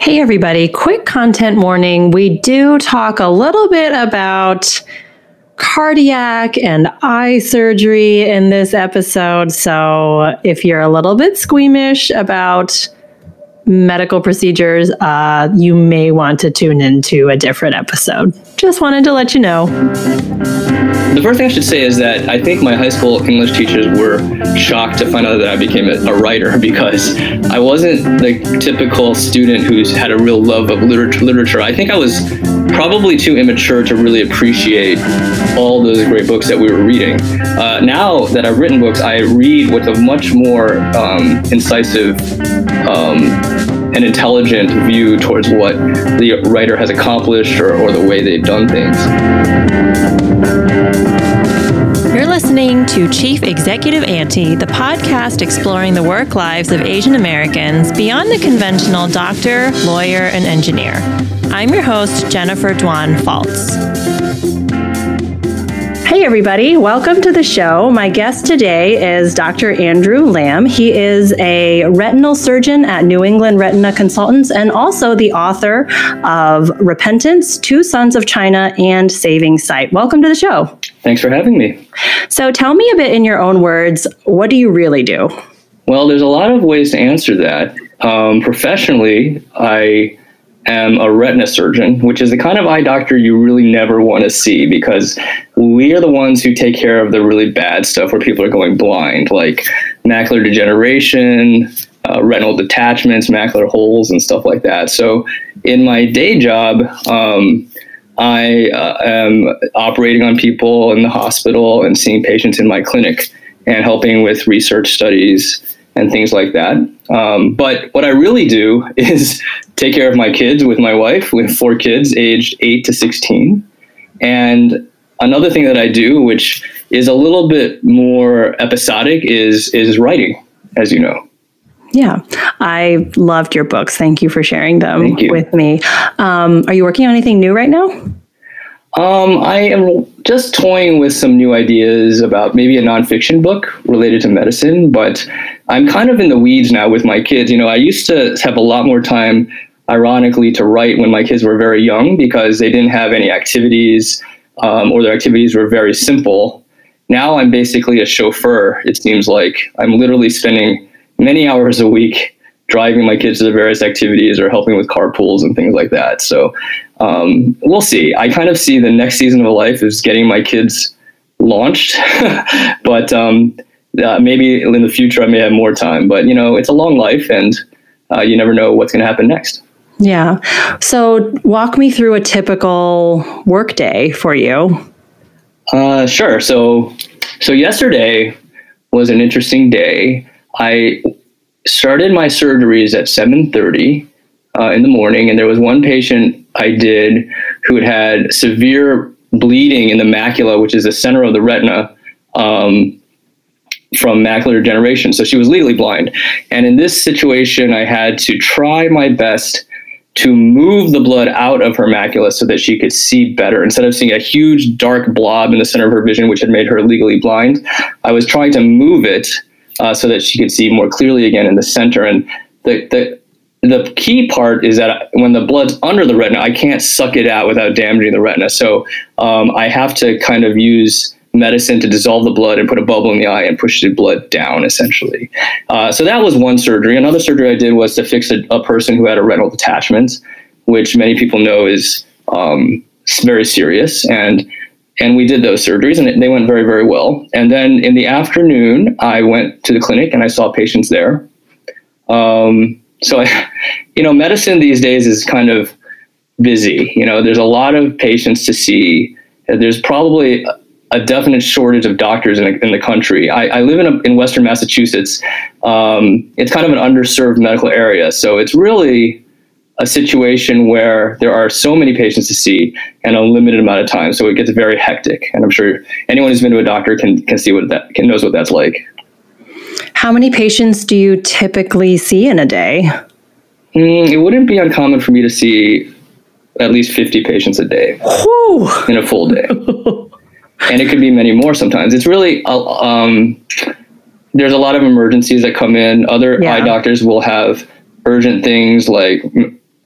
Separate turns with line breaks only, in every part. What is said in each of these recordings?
Hey, everybody, quick content warning. We do talk a little bit about cardiac and eye surgery in this episode. So if you're a little bit squeamish about medical procedures, uh, you may want to tune into a different episode. Just wanted to let you know.
The first thing I should say is that I think my high school English teachers were shocked to find out that I became a, writer because I wasn't the typical student who's had a real love of literature. literature. I think I was probably too immature to really appreciate all those great books that we were reading. Uh, now that I've written books, I read with a much more um, incisive um, and intelligent view towards what the writer has accomplished or, or the way they've done things.
You're listening to Chief Executive Auntie, the podcast exploring the work lives of Asian Americans beyond the conventional doctor, lawyer, and engineer. I'm your host, Jennifer Dwan Faltz. Hey, everybody, welcome to the show. My guest today is Dr. Andrew Lam. He is a retinal surgeon at New England Retina Consultants and also the author of Repentance, Two Sons of China, and Saving Sight. Welcome to the show.
Thanks for having me.
So, tell me a bit in your own words what do you really do?
Well, there's a lot of ways to answer that. Um, professionally, I am a retina surgeon, which is the kind of eye doctor you really never want to see because we are the ones who take care of the really bad stuff where people are going blind, like macular degeneration, uh, retinal detachments, macular holes, and stuff like that. So, in my day job, um, I uh, am operating on people in the hospital and seeing patients in my clinic and helping with research studies and things like that. Um, but what I really do is take care of my kids with my wife. We have four kids, aged eight to sixteen, and another thing that I do, which is a little bit more episodic, is is writing, as you know.
Yeah, I loved your books. Thank you for sharing them with me. Um, are you working on anything new right now?
Um, I am just toying with some new ideas about maybe a nonfiction book related to medicine, but I'm kind of in the weeds now with my kids. You know, I used to have a lot more time, ironically, to write when my kids were very young because they didn't have any activities um, or their activities were very simple. Now I'm basically a chauffeur, it seems like. I'm literally spending many hours a week driving my kids to the various activities or helping with carpools and things like that. So um, we'll see. I kind of see the next season of life is getting my kids launched, but um, uh, maybe in the future I may have more time. But you know, it's a long life, and uh, you never know what's going to happen next.
Yeah. So walk me through a typical workday for you.
Uh, sure. So, so yesterday was an interesting day. I started my surgeries at 7:30 uh, in the morning, and there was one patient I did who had had severe bleeding in the macula, which is the center of the retina, um, from macular degeneration. So she was legally blind, and in this situation, I had to try my best to move the blood out of her macula so that she could see better. Instead of seeing a huge dark blob in the center of her vision, which had made her legally blind, I was trying to move it uh, so that she could see more clearly again in the center. And the, the the key part is that when the blood's under the retina, I can't suck it out without damaging the retina. So um, I have to kind of use medicine to dissolve the blood and put a bubble in the eye and push the blood down, essentially. Uh, so that was one surgery. Another surgery I did was to fix a, a person who had a retinal detachment, which many people know is um, very serious. And and we did those surgeries and they went very very well and then in the afternoon i went to the clinic and i saw patients there um, so I, you know medicine these days is kind of busy you know there's a lot of patients to see there's probably a definite shortage of doctors in, in the country. I, I live in, a, in Western Massachusetts. Um, it's kind of an underserved medical area. So it's really a situation where there are so many patients to see and a limited amount of time. So it gets very hectic. And I'm sure anyone who's been to a doctor can, can see what that can knows what that's like.
How many patients do you typically see in a day?
Mm, it wouldn't be uncommon for me to see at least 50 patients a day
Whew.
in a full day. and it could be many more sometimes. It's really, uh, um, there's a lot of emergencies that come in. Other yeah. eye doctors will have urgent things like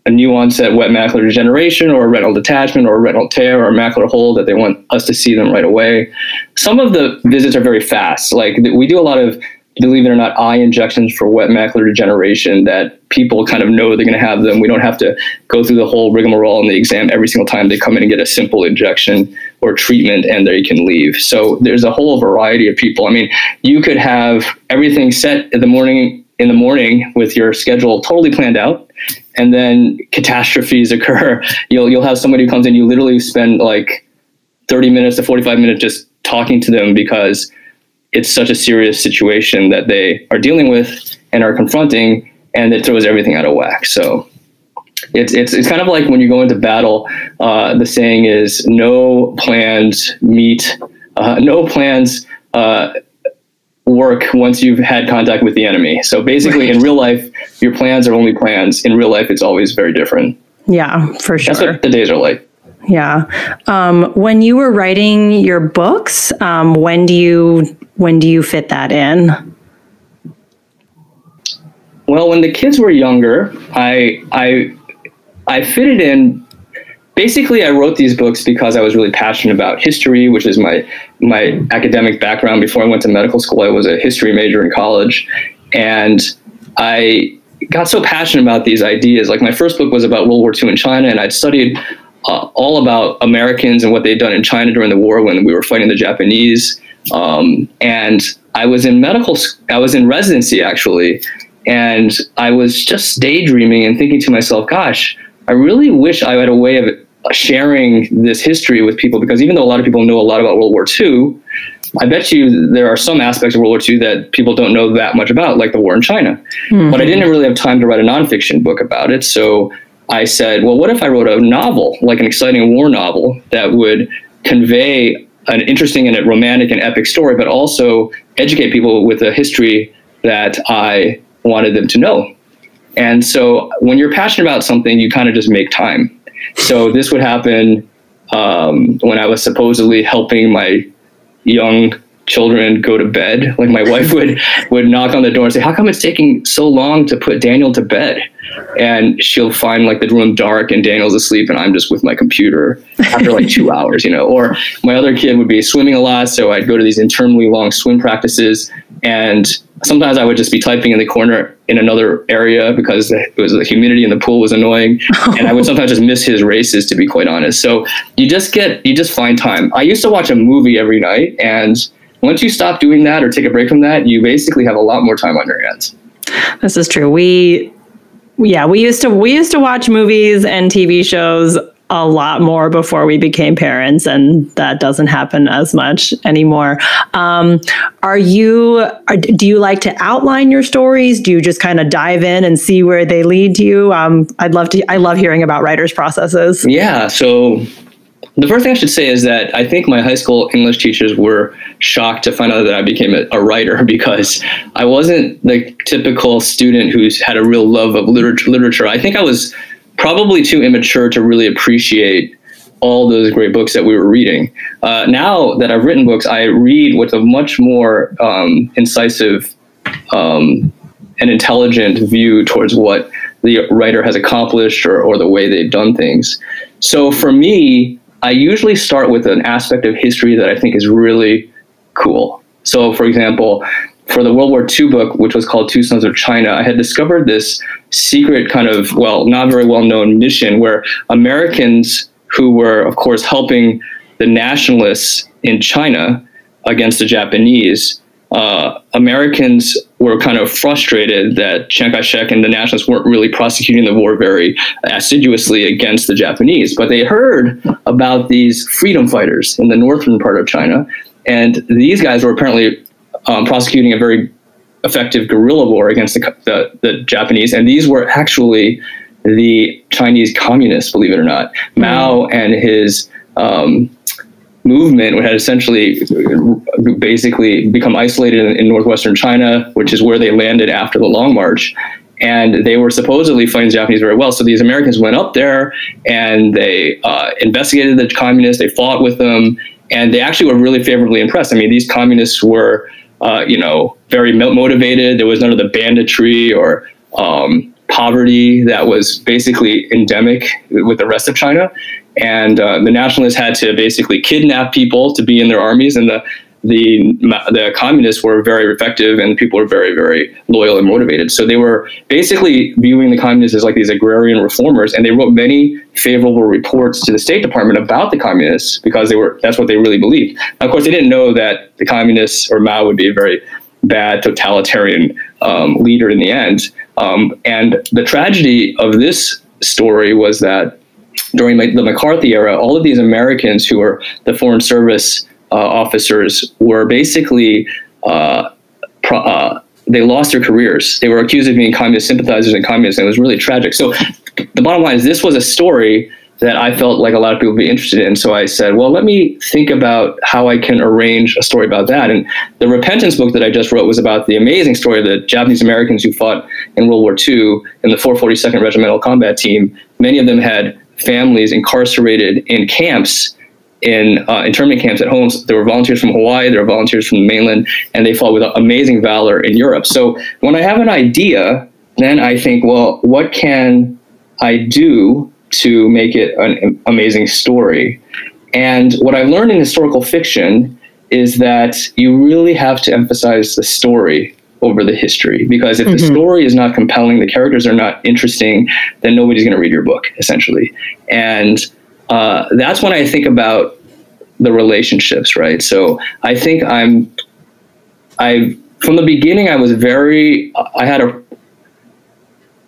a new onset wet macular degeneration or a retinal detachment or a retinal tear or a macular hole that they want us to see them right away. Some of the visits are very fast. Like we do a lot of believe it or not, eye injections for wet macular degeneration that people kind of know they're going to have them. We don't have to go through the whole rigmarole in the exam every single time they come in and get a simple injection or treatment and they can leave. So there's a whole variety of people. I mean, you could have everything set in the morning in the morning with your schedule totally planned out and then catastrophes occur. You'll you'll have somebody who comes in, you literally spend like 30 minutes to 45 minutes just talking to them because it's such a serious situation that they are dealing with and are confronting, and it throws everything out of whack. So it's it's it's kind of like when you go into battle. Uh, the saying is, "No plans meet, uh, no plans." Uh, work once you've had contact with the enemy. So basically, right. in real life, your plans are only plans. In real life, it's always very different.
Yeah, for sure.
That's what the days are like.
Yeah. Um, when you were writing your books, um, when do you when do you fit that in?
Well, when the kids were younger, I I I fit it in. Basically, I wrote these books because I was really passionate about history, which is my my academic background. Before I went to medical school, I was a history major in college, and I got so passionate about these ideas. Like my first book was about World War II in China, and I'd studied uh, all about Americans and what they'd done in China during the war when we were fighting the Japanese. Um, and I was in medical, I was in residency actually, and I was just daydreaming and thinking to myself, gosh, I really wish I had a way of sharing this history with people because even though a lot of people know a lot about World War II, I bet you there are some aspects of World War II that people don't know that much about, like the war in China. Mm-hmm. But I didn't really have time to write a nonfiction book about it. So I said, well, what if I wrote a novel, like an exciting war novel that would convey an interesting and a romantic and epic story, but also educate people with a history that I wanted them to know. And so when you're passionate about something, you kind of just make time. So this would happen um, when I was supposedly helping my young children go to bed. Like my wife would would knock on the door and say, "How come it's taking so long to put Daniel to bed?" And she'll find like the room dark and Daniel's asleep and I'm just with my computer after like two hours, you know. Or my other kid would be swimming a lot, so I'd go to these interminably long swim practices and sometimes I would just be typing in the corner in another area because it was the humidity in the pool was annoying, and I would sometimes just miss his races. To be quite honest, so you just get you just find time. I used to watch a movie every night, and once you stop doing that or take a break from that, you basically have a lot more time on your hands.
This is true. We yeah, we used to we used to watch movies and TV shows a lot more before we became parents, and that doesn't happen as much anymore. Um, are you? Are, do you like to outline your stories? Do you just kind of dive in and see where they lead you? Um, I'd love to. I love hearing about writers' processes.
Yeah. So the first thing I should say is that I think my high school English teachers were shocked to find out that I became a, a writer because I wasn't the typical student who's had a real love of literature. literature. I think I was probably too immature to really appreciate all those great books that we were reading. Uh, now that I've written books, I read with a much more um, incisive um, and intelligent view towards what the writer has accomplished or, or the way they've done things. So for me, I usually start with an aspect of history that I think is really cool. So, for example, for the World War II book, which was called Two Sons of China, I had discovered this secret kind of, well, not very well known mission where Americans who were, of course, helping the nationalists in China against the Japanese uh, Americans were kind of frustrated that Chiang Kai-shek and the nationalists weren't really prosecuting the war very assiduously against the Japanese. But they heard about these freedom fighters in the northern part of China, and these guys were apparently um, prosecuting a very effective guerrilla war against the, the, the, Japanese, and these were actually the Chinese communists, believe it or not. Mm-hmm. Mao and his um, movement had essentially basically become isolated in, in, northwestern China, which is where they landed after the Long March. And they were supposedly fighting the Japanese very well. So these Americans went up there and they uh, investigated the communists. They fought with them, and they actually were really favorably impressed. I mean, these communists were, uh, you know, very motivated. There was none of the banditry or um, poverty that was basically endemic with the rest of China. And uh, the nationalists had to basically kidnap people to be in their armies, and the the the communists were very effective and people were very very loyal and motivated. So they were basically viewing the communists as like these agrarian reformers and they wrote many favorable reports to the state department about the communists because they were that's what they really believed. Now, of course they didn't know that the communists or mao would be a very bad totalitarian um, leader in the end. Um, and the tragedy of this story was that during the mccarthy era all of these americans who were the foreign service officers were basically uh, pro- uh, they lost their careers. They were accused of being communist sympathizers and communists, and it was really tragic. So the bottom line is this was a story that I felt like a lot of people would be interested in. So I said, well, let me think about how I can arrange a story about that. And the Repentance book that I just wrote was about the amazing story of the Japanese Americans who fought in World War II in the 442nd Regimental Combat Team. Many of them had families incarcerated in camps in uh, internment camps at homes. There were volunteers from Hawaii, there were volunteers from the mainland, and they fought with amazing valor in Europe. So when I have an idea, then I think, well, what can I do to make it an amazing story? And what I've learned in historical fiction is that you really have to emphasize the story over the history because if mm-hmm. the story is not compelling, the characters are not interesting, then nobody's going to read your book essentially. And uh, that's when I think about the relationships, right? So I think I'm, I from the beginning I was very, I had a,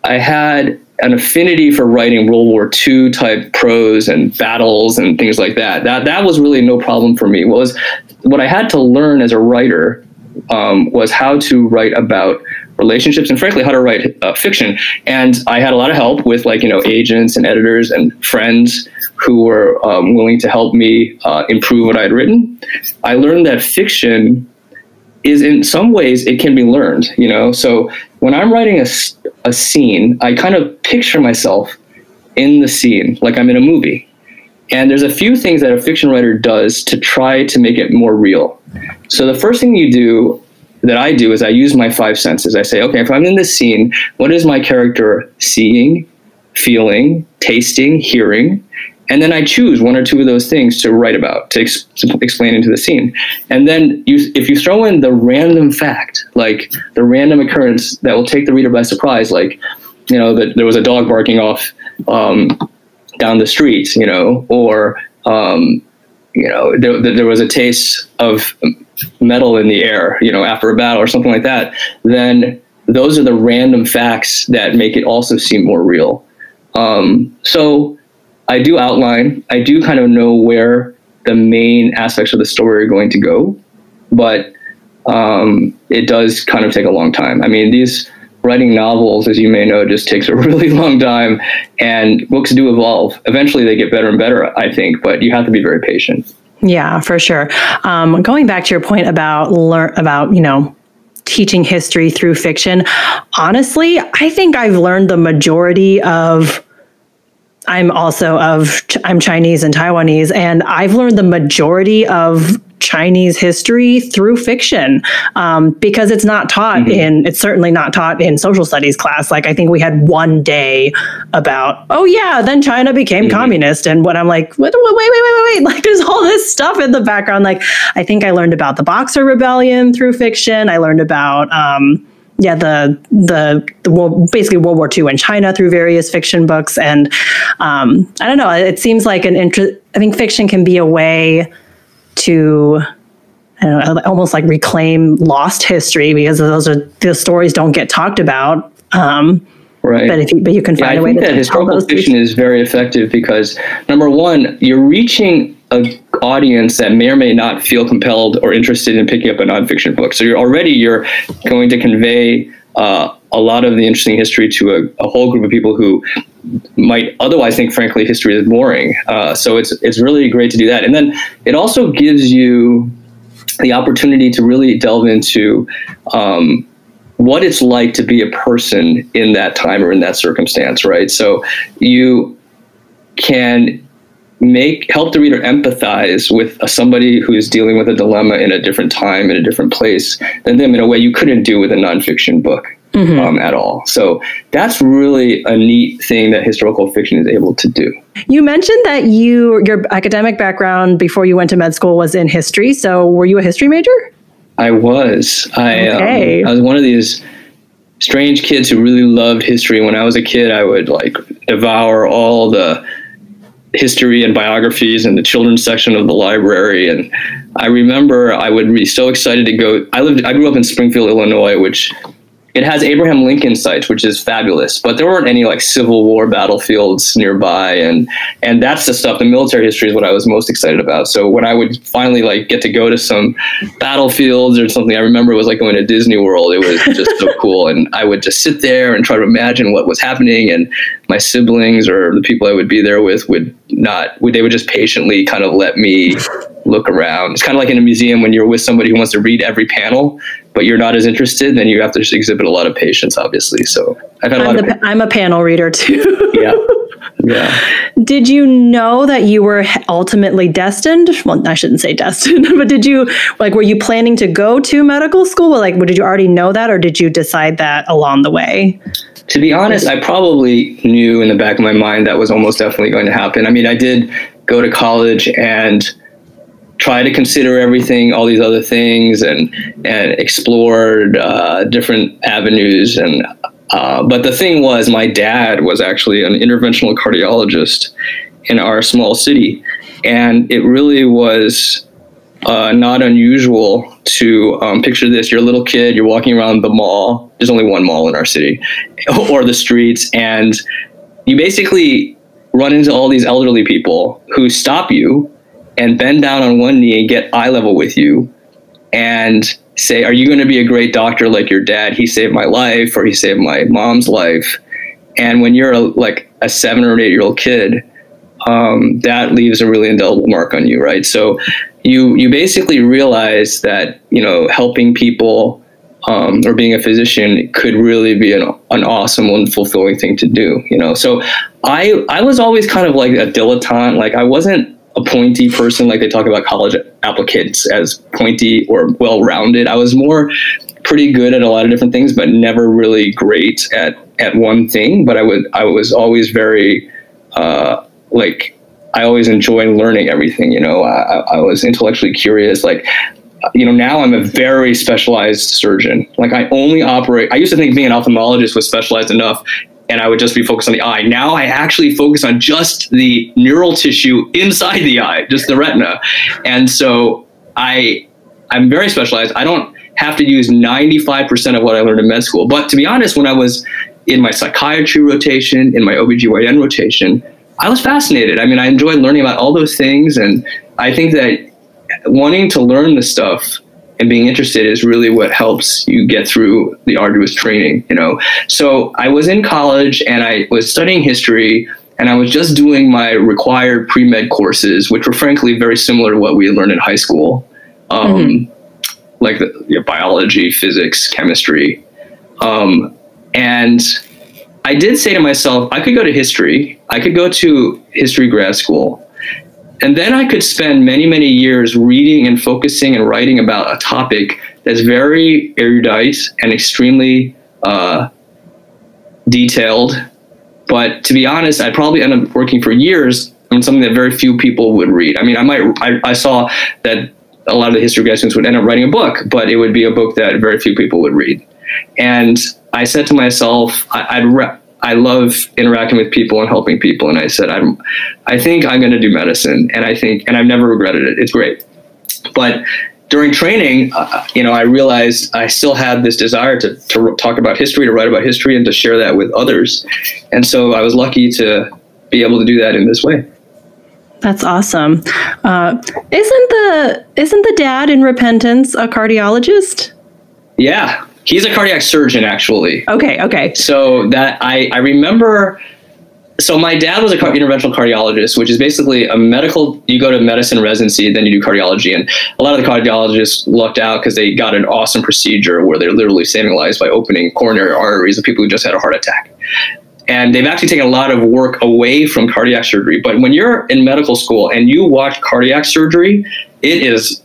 I had an affinity for writing World War II type prose and battles and things like that. That that was really no problem for me. What was what I had to learn as a writer um, was how to write about relationships and frankly how to write uh, fiction. And I had a lot of help with like you know agents and editors and friends who were um, willing to help me uh, improve what I had written. I learned that fiction is in some ways it can be learned. You know, so when I'm writing a, a scene, I kind of picture myself in the scene like I'm in a movie. And there's a few things that a fiction writer does to try to make it more real. So the first thing you do that I do is I use my five senses. I say, okay, if I'm in this scene, what is my character seeing, feeling, tasting, hearing? And then I choose one or two of those things to write about, to, ex- to explain into the scene. And then you, if you throw in the random fact, like the random occurrence that will take the reader by surprise, like, you know, that there was a dog barking off um, down the street, you know, or, um, you know, there, there was a taste of metal in the air, you know, after a battle or something like that, then those are the random facts that make it also seem more real. Um, so I do outline, I do kind of know where the main aspects of the story are going to go, but um, it does kind of take a long time. I mean, these writing novels, as you may know, just takes a really long time, and books do evolve. Eventually, they get better and better, I think, but you have to be very patient.
Yeah, for sure. Um, going back to your point about learn about you know teaching history through fiction, honestly, I think I've learned the majority of. I'm also of I'm Chinese and Taiwanese, and I've learned the majority of Chinese history through fiction um, because it's not taught mm-hmm. in, it's certainly not taught in social studies class. Like, I think we had one day about, oh, yeah, then China became mm-hmm. communist. And when I'm like, wait, wait, wait, wait, wait, wait, like, there's all this stuff in the background. Like, I think I learned about the Boxer Rebellion through fiction. I learned about, um, yeah, the the, the world, basically World War II in China through various fiction books, and um, I don't know. It seems like an interest. I think fiction can be a way to I don't know, almost like reclaim lost history because those are the stories don't get talked about. Um,
right.
But if you, but you can find
yeah,
a way I
think that historical fiction is very effective because number one, you're reaching an audience that may or may not feel compelled or interested in picking up a nonfiction book. So you're already you're going to convey uh, a lot of the interesting history to a, a, whole group of people who might otherwise think, frankly, history is boring. Uh, so it's it's really great to do that, and then it also gives you the opportunity to really delve into um, what it's like to be a person in that time or in that circumstance, right? So you can make help the reader empathize with somebody who's dealing with a dilemma in a different time in a different place than them in a way you couldn't do with a nonfiction book mm-hmm. um, at all. So that's really a neat thing that historical fiction is able to do.
You mentioned that you your academic background before you went to med school was in history. So were you a history major?
I was. I um, okay. um, I was one of these strange kids who really loved history. When I was a kid, I would like devour all the history and biographies in the children's section of the library. And I remember I would be so excited to go. I lived, I grew up in Springfield, Illinois, which it has Abraham Lincoln sites, which is fabulous, but there weren't any like Civil War battlefields nearby, and and that's the stuff. The military history is what I was most excited about. So when I would finally like get to go to some battlefields or something, I remember it was like going to Disney World. It was just so cool, and I would just sit there and try to imagine what was happening, and my siblings or the people I would be there with would not would they would just patiently kind of let me look around. It's kind of like in a museum when you're with somebody who wants to read every panel, but you're not as interested, then you have to exhibit a lot of patience, obviously. So
I've had a I'm lot the, of. I'm a panel reader too.
yeah. Yeah.
Did you know that you were ultimately destined? Well, I shouldn't say destined, but did you like were you planning to go to medical school? Like, did you already know that, or did you decide that along the way?
To be honest, I probably knew in the back of my mind that was almost definitely going to happen. I mean, I did go to college and try to consider everything, all these other things, and and explored uh, different avenues. And uh, but the thing was, my dad was actually an interventional cardiologist in our small city, and it really was uh, not unusual to um, picture this. You're a little kid, you're walking around the mall. There's only one mall in our city, or the streets, and you basically run into all these elderly people who stop you and bend down on one knee and get eye level with you and say, Are you going to be a great doctor like your dad? He saved my life or he saved my mom's life. And when you're a, like a seven or eight year old kid, um, that leaves a really indelible mark on you, right? So you you basically realize that you know helping people um, or being a physician could really be an, an awesome and fulfilling thing to do, you know. So I I was always kind of like a dilettante, like I wasn't a pointy person like they talk about college applicants as pointy or well rounded. I was more pretty good at a lot of different things, but never really great at at one thing. But I would I was always very uh, like I always enjoyed learning everything. You know, I, I was intellectually curious. Like you know, now I'm a very specialized surgeon. Like I only operate. I used to think being an ophthalmologist was specialized enough, and I would just be focused on the eye. Now I actually focus on just the neural tissue inside the eye, just the retina. And so I I'm very specialized. I don't have to use 95% of what I learned in med school. But to be honest, when I was in my psychiatry rotation, in my OBGYN rotation, I was fascinated. I mean, I enjoyed learning about all those things. And I think that wanting to learn the stuff and being interested is really what helps you get through the arduous training you know? So i was in college and i was studying history and i was just doing my required pre-med courses which were frankly very similar to what we learned in high school. Um, mm-hmm. like the, you know, biology physics chemistry. Um, and i did say to myself i could go to history. I could go to history grad school and then I could spend many, many years reading and focusing and writing about a topic that's very erudite and extremely uh, detailed. But to be honest, I'd probably end up working for years on something that very few people would read. I mean, I might, I, I saw that a lot of the history grad students would end up writing a book, but it would be a book that very few people would read. And I said to myself, I, would re- I love interacting with people and helping people. And I said, I'm, I think I'm going to do medicine. And I think, and I've never regretted it. It's great. But during training, uh, you know, I realized I still had this desire to, to talk about history, to write about history, and to share that with others. And so I was lucky to be able to do that in this way.
That's awesome. Uh, isn't the isn't the dad in Repentance a cardiologist?
Yeah, He's a cardiac surgeon, actually.
Okay, okay.
So that I I remember. So my dad was a interventional cardiologist, which is basically a medical. You go to medicine residency, then you do cardiology, and a lot of the cardiologists lucked out because they got an awesome procedure where they're literally saving lives by opening coronary arteries of people who just had a heart attack and they've actually taken a lot of work away from cardiac surgery. But when you're in medical school and you watch cardiac surgery, it is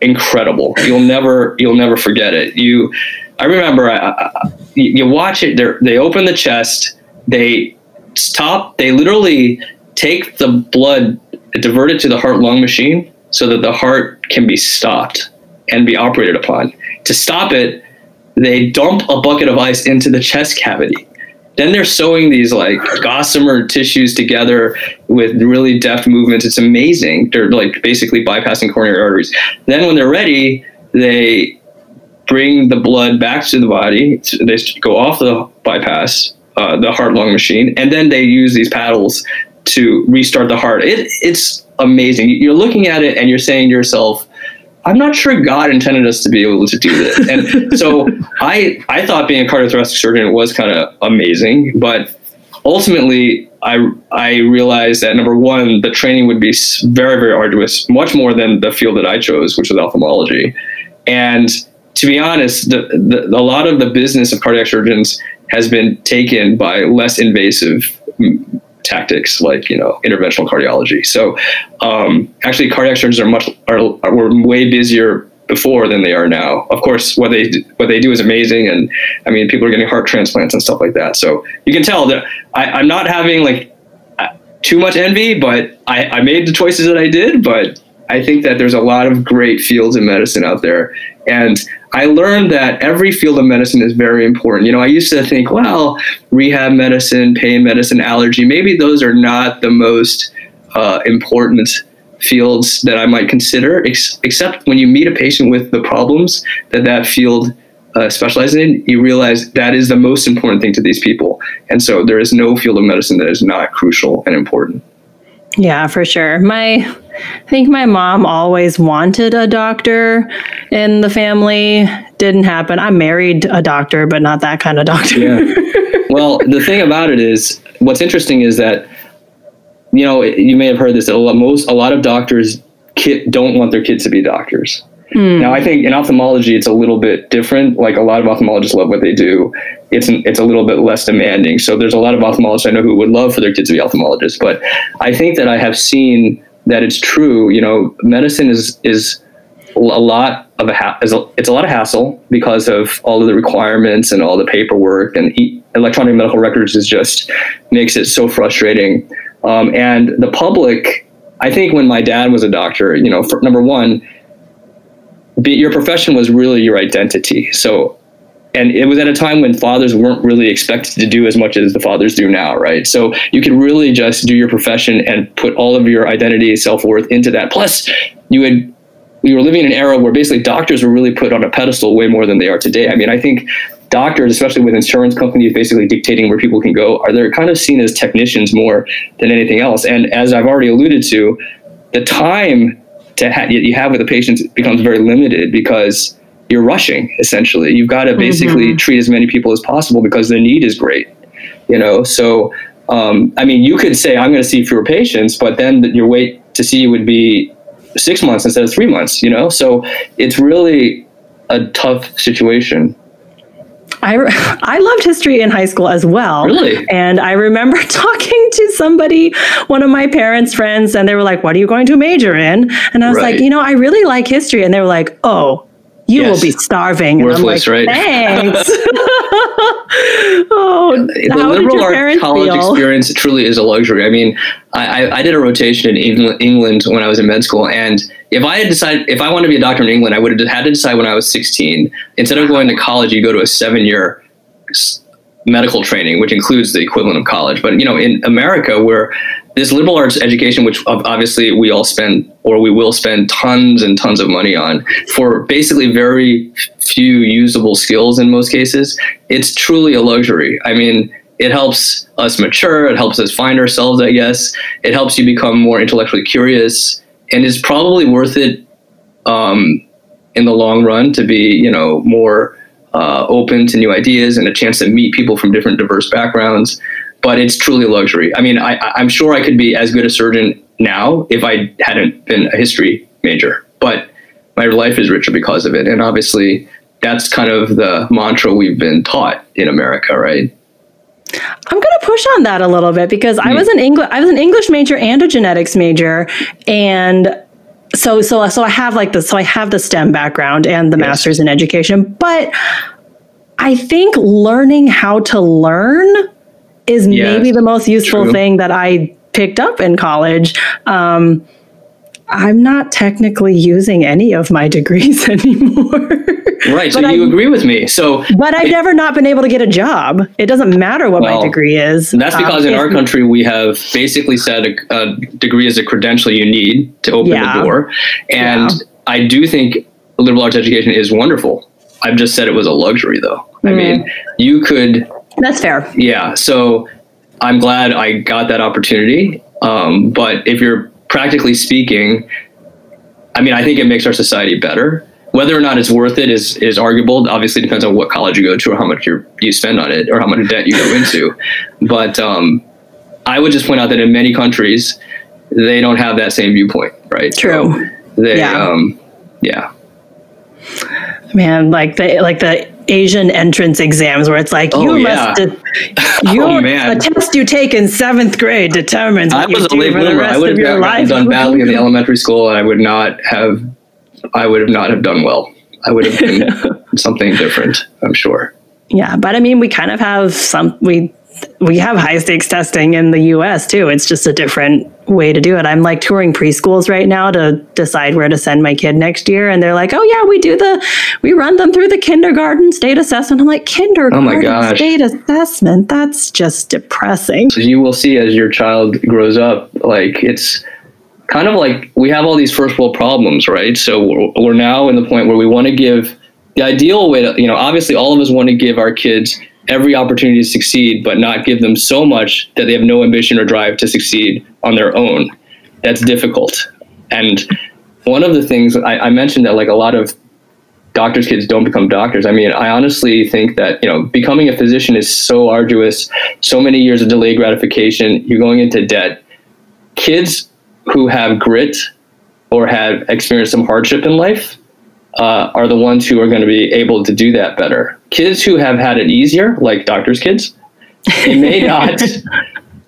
incredible. You'll never you'll never forget it. You I remember I, I, you watch it. They they open the chest. They stop. They literally take the blood, divert it to the heart lung machine, so that the heart can be stopped and be operated upon. To stop it, they dump a bucket of ice into the chest cavity. Then they're sewing these like gossamer tissues together with really deft movements. It's amazing. They're like basically bypassing coronary arteries. Then when they're ready, they bring the blood back to the body. They go off the bypass, uh, the heart lung machine, and then they use these paddles to restart the heart. It, it's amazing. You're looking at it and you're saying to yourself, I'm not sure God intended us to be able to do this. And so I I thought being a cardiothoracic surgeon was kind of amazing, but ultimately I I realized that number one, the training would be very very arduous, much more than the field that I chose, which was ophthalmology. And to be honest, the, the, a lot of the business of cardiac surgeons has been taken by less invasive tactics like you know interventional cardiology. So um, actually, cardiac surgeons are much are, are were way busier before than they are now. Of course, what they what they do is amazing, and I mean, people are getting heart transplants and stuff like that. So you can tell that I, I'm not having like uh, too much envy, but I, I made the choices that I did. But I think that there's a lot of great fields in medicine out there, and I learned that every field of medicine is very important. You know, I used to think, well, rehab medicine, pain medicine, allergy, maybe those are not the most uh, important fields that I might consider, ex- except when you meet a patient with the problems that that field uh, specializes in, you realize that is the most important thing to these people. And so there is no field of medicine that is not crucial and important.
Yeah, for sure. My I think my mom always wanted a doctor in the family. Didn't happen. I married a doctor, but not that kind of doctor.
Yeah. Well, the thing about it is, what's interesting is that, you know, you may have heard this. A lot, most, a lot of doctors kid, don't want their kids to be doctors. Mm. Now, I think in ophthalmology, it's a little bit different. Like a lot of ophthalmologists love what they do. It's an, it's a little bit less demanding. So there's a lot of ophthalmologists I know who would love for their kids to be ophthalmologists. But I think that I have seen that it's true. You know, medicine is is a lot of a, ha- a it's a lot of hassle because of all of the requirements and all the paperwork and e- electronic medical records is just makes it so frustrating. Um, and the public, I think, when my dad was a doctor, you know, for, number one, be, your profession was really your identity. So and it was at a time when fathers weren't really expected to do as much as the fathers do now, right? So you could really just do your profession and put all of your identity, self worth into that. Plus, you had we were living in an era where basically doctors were really put on a pedestal way more than they are today. I mean, I think doctors, especially with insurance companies basically dictating where people can go, are they're kind of seen as technicians more than anything else. And as I've already alluded to, the time to ha- you have with the patients becomes very limited because you're rushing essentially. You've got to basically mm-hmm. treat as many people as possible because the need is great. You know, so um, I mean, you could say I'm going to see fewer patients, but then your wait to see would be six months instead of three months. You know, so it's really a tough situation.
I, I loved history in high school as well.
Really?
And I remember talking to somebody, one of my parents' friends, and they were like, What are you going to major in? And I was right. like, You know, I really like history. And they were like, Oh, you yes. will be starving.
Worthless,
like,
right?
Thanks. oh,
the liberal arts college feel? experience truly is a luxury. I mean, I, I, did a rotation in England when I was in med school, and if I had decided if I wanted to be a doctor in England, I would have had to decide when I was 16. Instead of going to college, you go to a seven-year medical training, which includes the equivalent of college. But you know, in America, where this liberal arts education, which obviously we all spend or we will spend tons and tons of money on for basically very few usable skills in most cases, it's truly a luxury. I mean, it helps us mature, it helps us find ourselves, I guess. It helps you become more intellectually curious, and it's probably worth it um, in the long run to be, you know, more uh, open to new ideas and a chance to meet people from different diverse backgrounds but it's truly a luxury. I mean, I, I'm sure I could be as good a surgeon now if I hadn't been a history major, but my life is richer because of it. And obviously, that's kind of the mantra we've been taught in America, right?
I'm going to push on that a little bit because mm. I hmm. was an English I was an English major and a genetics major and so so so I have like the so I have the STEM background and the yes. masters in education but I think learning how to learn is
Yes,
maybe the most useful
true.
thing that I picked up in college. Um, I'm not technically using any of my degrees anymore.
Right. So
But
you
I-
agree with me. So
but I've never not been able to get a job. It doesn't matter what
Well,
my degree is.
that's
Um,
because in our country we have basically said a, a degree is a credential you need to open
Yeah.
the door, and
Yeah.
I do think liberal arts education is wonderful. I've just said it was a luxury, though. I
Mm.
mean, you could
That's fair.
Yeah, so I'm glad I got that opportunity. Um, but if you're practically speaking, I mean, I think it makes our society better. Whether or not it's worth it is is arguable. Obviously, depends on what college you go to or how much you you spend on it or how much debt you go into. But um, I would just point out that in many countries, they don't have that same viewpoint, right?
True.
So they,
Yeah.
um, yeah.
Man, like the like the Asian entrance exams where it's like
Oh,
you
yeah.
must you
Oh,
the test you take in seventh grade determines
I was a late bloomer. I would have
life.
done badly in the elementary school, and I would not have. I would have not have done well. I would have been something different. I'm sure.
Yeah, but I mean, we kind of have some we we have high stakes testing in the U.S. too. It's just a different way to do it. I'm like touring preschools right now to decide where to send my kid next year, and they're like, "Oh yeah, we do the we run them through the kindergarten state assessment." I'm like, "Kindergarten oh
gosh.
state assessment? That's just depressing."
So you will see as your child grows up, like it's kind of like we have all these first world problems, right? So we're, we're now in the point where we want to give the ideal way to, you know, obviously all of us want to give our kids every opportunity to succeed, but not give them so much that they have no ambition or drive to succeed on their own. That's difficult. And one of the things I, I mentioned that like a lot of doctors' kids don't become doctors. I mean, I honestly think that, you know, becoming a physician is so arduous, so many years of delayed gratification, you're going into debt. Kids who have grit or have experienced some hardship in life uh, are the ones who are going to be able to do that better. Kids who have had it easier, like doctors' kids, they may not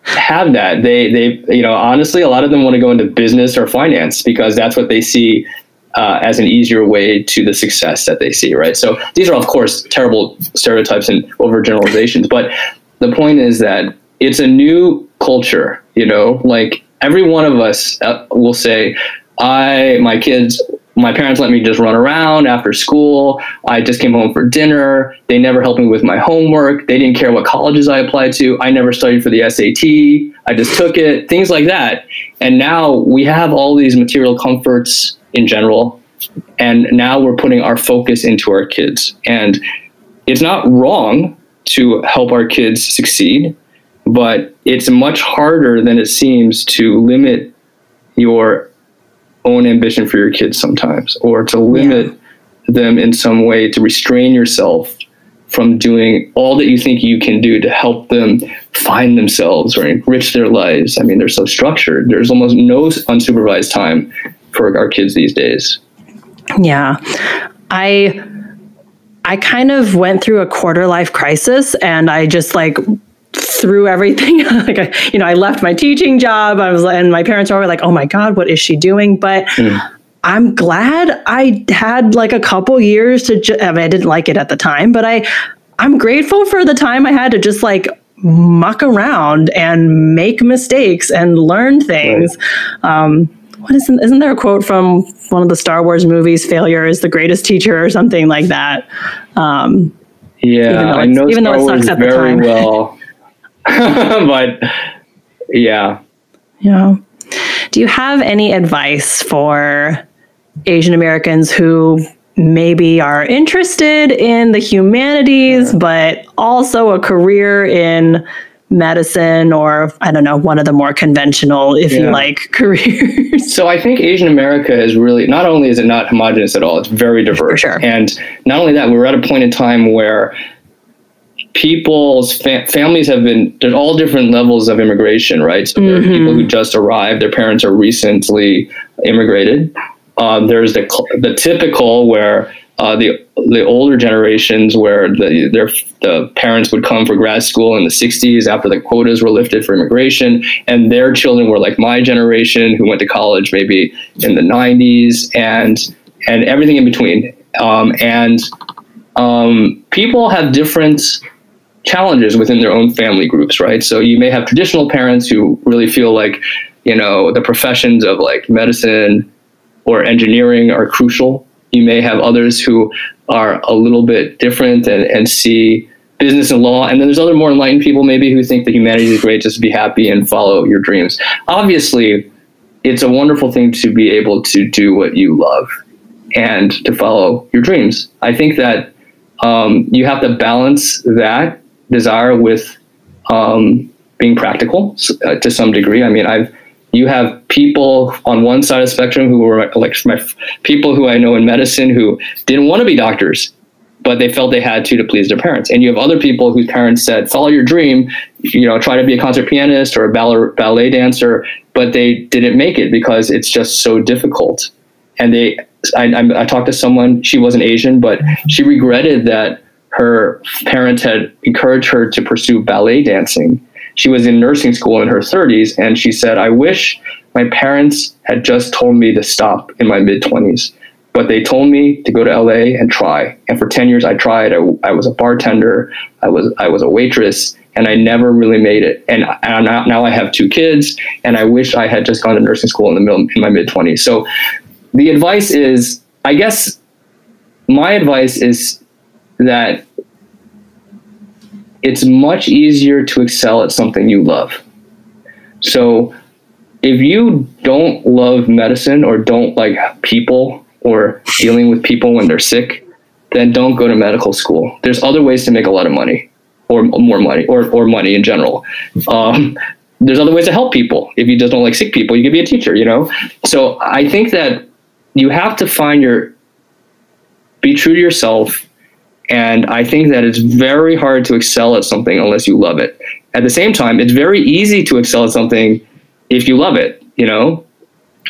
have that. They, they, you know, honestly, a lot of them want to go into business or finance because that's what they see uh, as an easier way to the success that they see, right? So these are, of course, terrible stereotypes and overgeneralizations. But the point is that it's a new culture, you know, like every one of us uh, will say, I, my kids, my parents let me just run around after school. I just came home for dinner. They never helped me with my homework. They didn't care what colleges I applied to. I never studied for the SAT. I just took it, things like that. And now we have all these material comforts in general. And now we're putting our focus into our kids. And it's not wrong to help our kids succeed, but it's much harder than it seems to limit your own ambition for your kids sometimes, or to limit them in some way, to restrain yourself from doing all that you think you can do to help them find themselves or enrich their lives. I mean, they're so structured. There's almost no unsupervised time for our kids these days.
Yeah. I I kind of went through a quarter life crisis and I just like threw everything like I, you know I left my teaching job I was and my parents were like oh my god what is she doing but I'm glad I had like a couple years to ju- I, mean, I didn't like it at the time but I I'm grateful for the time I had to just like muck around and make mistakes and learn things um what isn't isn't there a quote from one of the Star Wars movies? Failure is the greatest teacher, or something like that. Um,
Yeah,
Even though
I know
even though
Star
it
Wars
sucks at the
very
time.
well, but yeah.
know, do you have any advice for Asian Americans who maybe are interested in the humanities, but also a career in medicine or I don't know, one of the more conventional, if you like, careers?
So I think Asian America is really not only is it not homogenous at all, it's very diverse.
sure.
And not only that, we're at a point in time where people's fa- families have been there's all different levels of immigration, right? So there are people who just arrived, their parents are recently immigrated. Um, there's the the typical where uh, the the older generations where the their the parents would come for grad school in the 60s after the quotas were lifted for immigration and their children were like my generation who went to college maybe in the 90s and and everything in between um, and um, people have different challenges within their own family groups, right? So you may have traditional parents who really feel like, you know, the professions of like medicine or engineering are crucial. You may have others who are a little bit different and, and see business and law. And then there's other more enlightened people maybe who think that humanity is great, just be happy and follow your dreams. Obviously, it's a wonderful thing to be able to do what you love and to follow your dreams. I think that um, you have to balance that desire with um, being practical uh, to some degree. I mean, I've you have people on one side of the spectrum who were like my people who I know in medicine who didn't want to be doctors, but they felt they had to to please their parents. And you have other people whose parents said, "Follow your dream," you know, try to be a concert pianist or a ballet, ballet dancer, but they didn't make it because it's just so difficult. And they, I, I, I talked to someone. She wasn't Asian, but she regretted that her parents had encouraged her to pursue ballet dancing. She was in nursing school in her 30s, and she said, I wish my parents had just told me to stop in my mid 20s. But they told me to go to LA and try. And for 10 years, I tried. I, I was a bartender, I was, I was a waitress, and I never really made it. And, and now, now I have two kids, and I wish I had just gone to nursing school in the middle in my mid 20s. So the advice is, I guess, my advice is that it's much easier to excel at something you love. So if you don't love medicine or don't like people or dealing with people when they're sick, then don't go to medical school. There's other ways to make a lot of money or more money or, or money in general. Um, there's other ways to help people. If you just don't like sick people, you can be a teacher, you know? So I think that you have to find your, be true to yourself and I think that it's very hard to excel at something unless you love it. At the same time, it's very easy to excel at something if you love it, you know,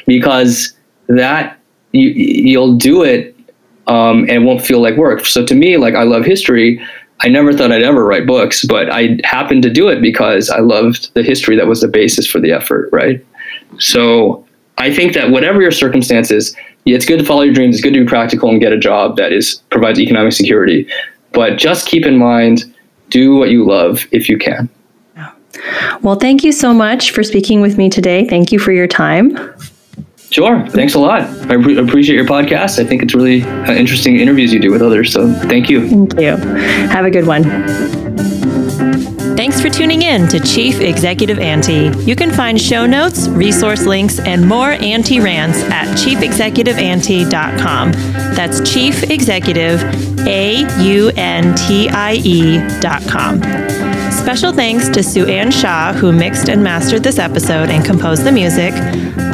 because that you, you'll do it um, and it won't feel like work. So to me, like I love history. I never thought I'd ever write books, but I happened to do it because I loved the history that was the basis for the effort, right? So I think that whatever your circumstances, it's good to follow your dreams. It's good to be practical and get a job that is provides economic security. But just keep in mind, do what you love if you can.
Well, thank you so much for speaking with me today. Thank you for your time.
Sure. Thanks a lot. I re- appreciate your podcast. I think it's really uh, interesting interviews you do with others. So thank you.
Thank you. Have a good one.
Thanks for tuning in to Chief Executive Auntie. You can find show notes, resource links, and more Auntie rants at chiefexecutiveauntie.com. That's Chief Executive, A U N T I E.com. Special thanks to Sue Ann Shaw, who mixed and mastered this episode and composed the music,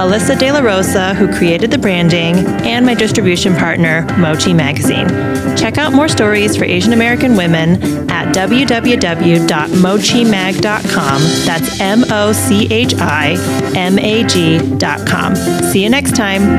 Alyssa De La Rosa, who created the branding, and my distribution partner, Mochi Magazine. Check out more stories for Asian American women at www.mochimag.com. That's M O C H I M A G.com. See you next time.